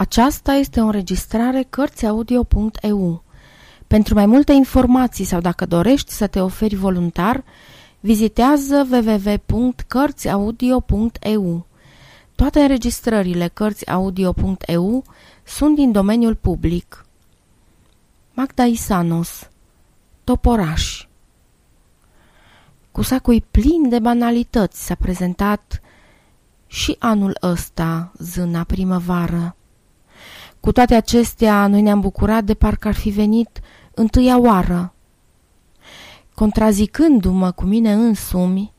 Aceasta este o înregistrare Cărțiaudio.eu. Pentru mai multe informații sau dacă dorești să te oferi voluntar, vizitează www.cărțiaudio.eu. Toate înregistrările Cărțiaudio.eu sunt din domeniul public. Magda Isanos Toporaș Cu sacui plin de banalități s-a prezentat și anul ăsta, zâna primăvară. Cu toate acestea, noi ne-am bucurat de parcă ar fi venit întâia oară. Contrazicându-mă cu mine însumi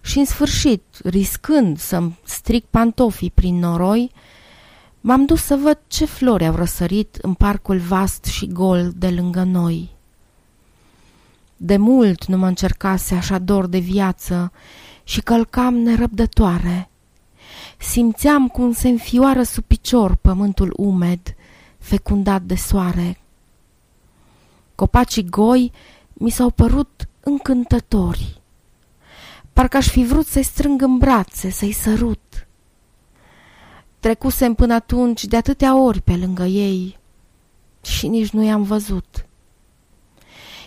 și, în sfârșit, riscând să-mi stric pantofii prin noroi, m-am dus să văd ce flori au răsărit în parcul vast și gol de lângă noi. De mult nu mă încercase așa dor de viață și călcam nerăbdătoare. Simțeam cum se înfioară sub picior pământul umed, fecundat de soare. Copacii goi mi s-au părut încântători. Parcă aș fi vrut să-i strâng în brațe, să-i sărut. Trecusem până atunci de atâtea ori pe lângă ei și nici nu i-am văzut.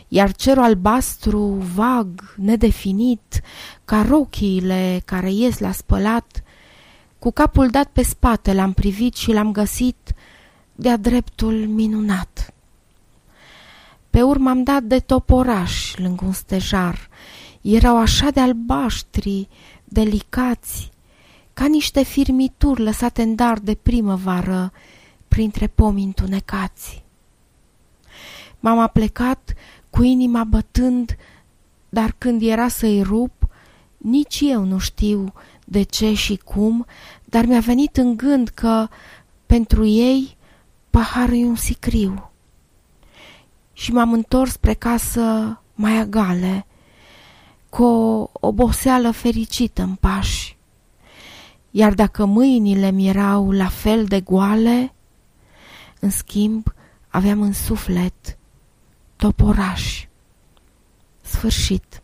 Iar cerul albastru, vag, nedefinit, ca rochiile care ies la spălat, cu capul dat pe spate l-am privit și l-am găsit de-a dreptul minunat. Pe urmă am dat de toporaș lângă un stejar. Erau așa de albaștri, delicați, ca niște firmituri lăsate în dar de primăvară printre pomi întunecați. M-am aplecat cu inima bătând, dar când era să-i rup, nici eu nu știu de ce și cum, dar mi-a venit în gând că pentru ei paharul e un sicriu. Și m-am întors spre casă mai agale, cu o oboseală fericită în pași. Iar dacă mâinile mi erau la fel de goale, în schimb aveam în suflet toporaș. Sfârșit.